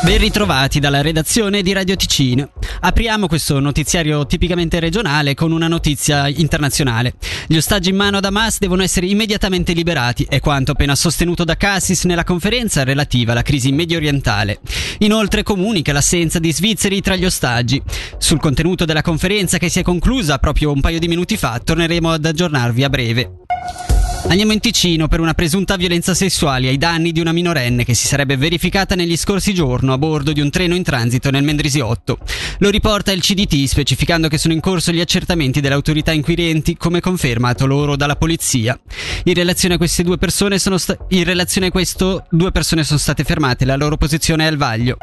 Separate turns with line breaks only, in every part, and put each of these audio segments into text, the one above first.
Ben ritrovati dalla redazione di Radio Ticino. Apriamo questo notiziario tipicamente regionale con una notizia internazionale. Gli ostaggi in mano ad Hamas devono essere immediatamente liberati, è quanto appena sostenuto da Cassis nella conferenza relativa alla crisi medio orientale. Inoltre comunica l'assenza di svizzeri tra gli ostaggi. Sul contenuto della conferenza che si è conclusa proprio un paio di minuti fa torneremo ad aggiornarvi a breve. Andiamo in Ticino per una presunta violenza sessuale ai danni di una minorenne che si sarebbe verificata negli scorsi giorni a bordo di un treno in transito nel Mendrisiotto. Lo riporta il CDT specificando che sono in corso gli accertamenti delle autorità inquirenti come confermato loro dalla polizia. In relazione a queste due persone sono, sta- in relazione a questo, due persone sono state fermate, la loro posizione è al vaglio.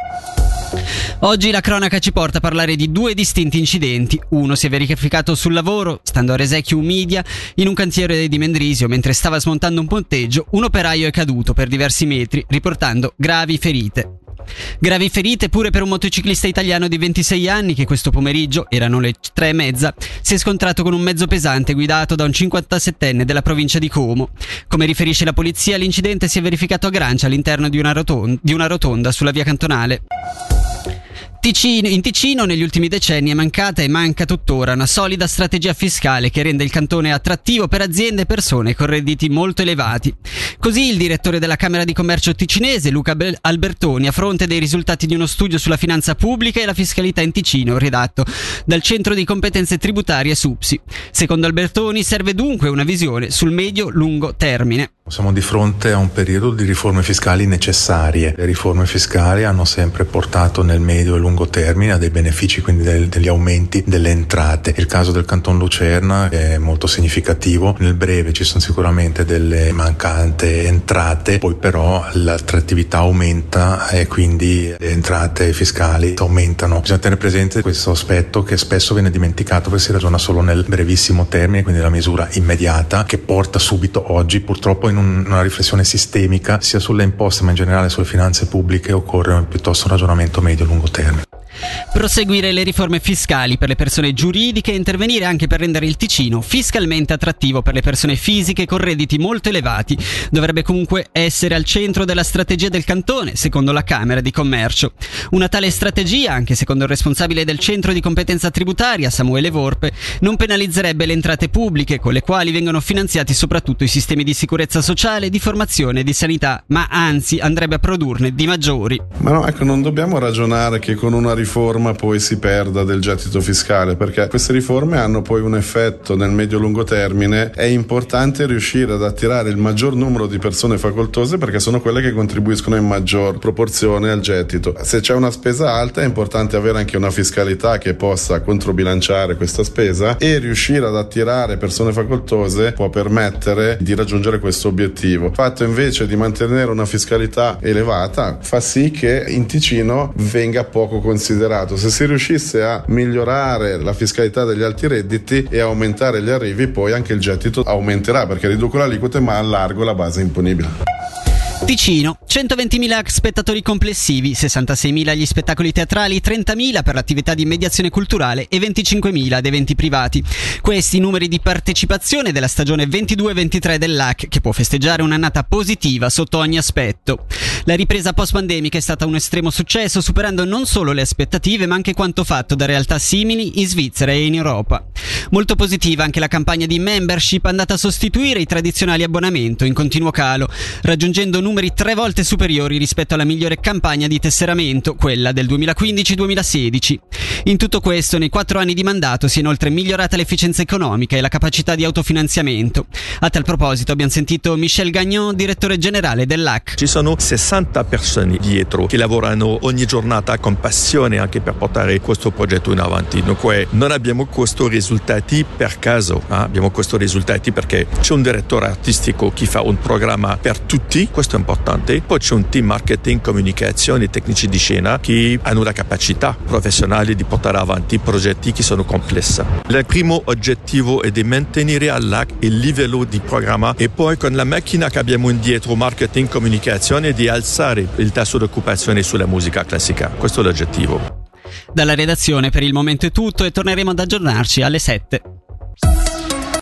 Oggi la cronaca ci porta a parlare di due distinti incidenti. Uno si è verificato sul lavoro, stando a Resecchio Media, in un cantiere di Mendrisio, mentre stava smontando un ponteggio, un operaio è caduto per diversi metri, riportando gravi ferite. Gravi ferite pure per un motociclista italiano di 26 anni che questo pomeriggio, erano le tre e mezza, si è scontrato con un mezzo pesante guidato da un 57enne della provincia di Como. Come riferisce la polizia, l'incidente si è verificato a Grancia all'interno di una, rotonda, di una rotonda sulla via cantonale. Ticino, in Ticino negli ultimi decenni è mancata e manca tuttora una solida strategia fiscale che rende il cantone attrattivo per aziende e persone con redditi molto elevati. Così il direttore della Camera di Commercio ticinese, Luca Albertoni, a fronte dei risultati di uno studio sulla finanza pubblica e la fiscalità in Ticino, redatto dal Centro di Competenze Tributarie SUPSI. Secondo Albertoni serve dunque una visione sul medio-lungo termine.
Siamo di fronte a un periodo di riforme fiscali necessarie. Le riforme fiscali hanno sempre portato nel medio e lungo termine a dei benefici, quindi del, degli aumenti delle entrate. Il caso del Canton Lucerna è molto significativo. Nel breve ci sono sicuramente delle mancate entrate, poi però l'attrattività aumenta e quindi le entrate fiscali aumentano. Bisogna tenere presente questo aspetto che spesso viene dimenticato perché si ragiona solo nel brevissimo termine, quindi la misura immediata che porta subito oggi purtroppo in in una riflessione sistemica sia sulle imposte ma in generale sulle finanze pubbliche occorre piuttosto un ragionamento medio-lungo termine.
Proseguire le riforme fiscali per le persone giuridiche e intervenire anche per rendere il Ticino fiscalmente attrattivo per le persone fisiche con redditi molto elevati. Dovrebbe comunque essere al centro della strategia del cantone, secondo la Camera di Commercio. Una tale strategia, anche secondo il responsabile del centro di competenza tributaria, Samuele Vorpe, non penalizzerebbe le entrate pubbliche con le quali vengono finanziati soprattutto i sistemi di sicurezza sociale, di formazione e di sanità, ma anzi andrebbe a produrne di maggiori.
Ma no, ecco, non dobbiamo ragionare che con una riforma poi si perda del gettito fiscale, perché queste riforme hanno poi un effetto nel medio-lungo termine. È importante riuscire ad attirare il maggior numero di persone facoltose perché sono quelle che contribuiscono in maggior proporzione al gettito. Se c'è una spesa alta è importante avere anche una fiscalità che possa controbilanciare questa spesa e riuscire ad attirare persone facoltose può permettere di raggiungere questo obiettivo. Il fatto invece di mantenere una fiscalità elevata fa sì che in Ticino venga poco considerato. Se si riuscisse a migliorare la fiscalità degli alti redditi e aumentare gli arrivi, poi anche il gettito aumenterà perché riduco l'aliquota ma allargo la base imponibile.
Ticino, 120.000 spettatori complessivi, 66.000 gli spettacoli teatrali, 30.000 per l'attività di mediazione culturale e 25.000 ad eventi privati. Questi numeri di partecipazione della stagione 22-23 dell'AC che può festeggiare un'annata positiva sotto ogni aspetto. La ripresa post-pandemica è stata un estremo successo, superando non solo le aspettative ma anche quanto fatto da realtà simili in Svizzera e in Europa. Molto positiva anche la campagna di membership andata a sostituire i tradizionali abbonamenti in continuo calo, raggiungendo numeri tre volte superiori rispetto alla migliore campagna di tesseramento, quella del 2015-2016. In tutto questo, nei quattro anni di mandato si è inoltre migliorata l'efficienza economica e la capacità di autofinanziamento. A tal proposito abbiamo sentito Michel Gagnon, direttore generale dell'AC.
Ci sono 60 persone dietro che lavorano ogni giornata con passione anche per portare questo progetto in avanti. Dunque non abbiamo questi risultati per caso, eh? abbiamo questi risultati perché c'è un direttore artistico che fa un programma per tutti, questo è importante. Poi c'è un team marketing, comunicazione e tecnici di scena che hanno la capacità professionale di portare avanti progetti che sono complessi. Il primo obiettivo è di mantenere all'AC il livello di programma e poi con la macchina che abbiamo indietro, marketing, comunicazione, di alzare il tasso di occupazione sulla musica classica. Questo è l'obiettivo.
Dalla redazione per il momento è tutto e torneremo ad aggiornarci alle 7.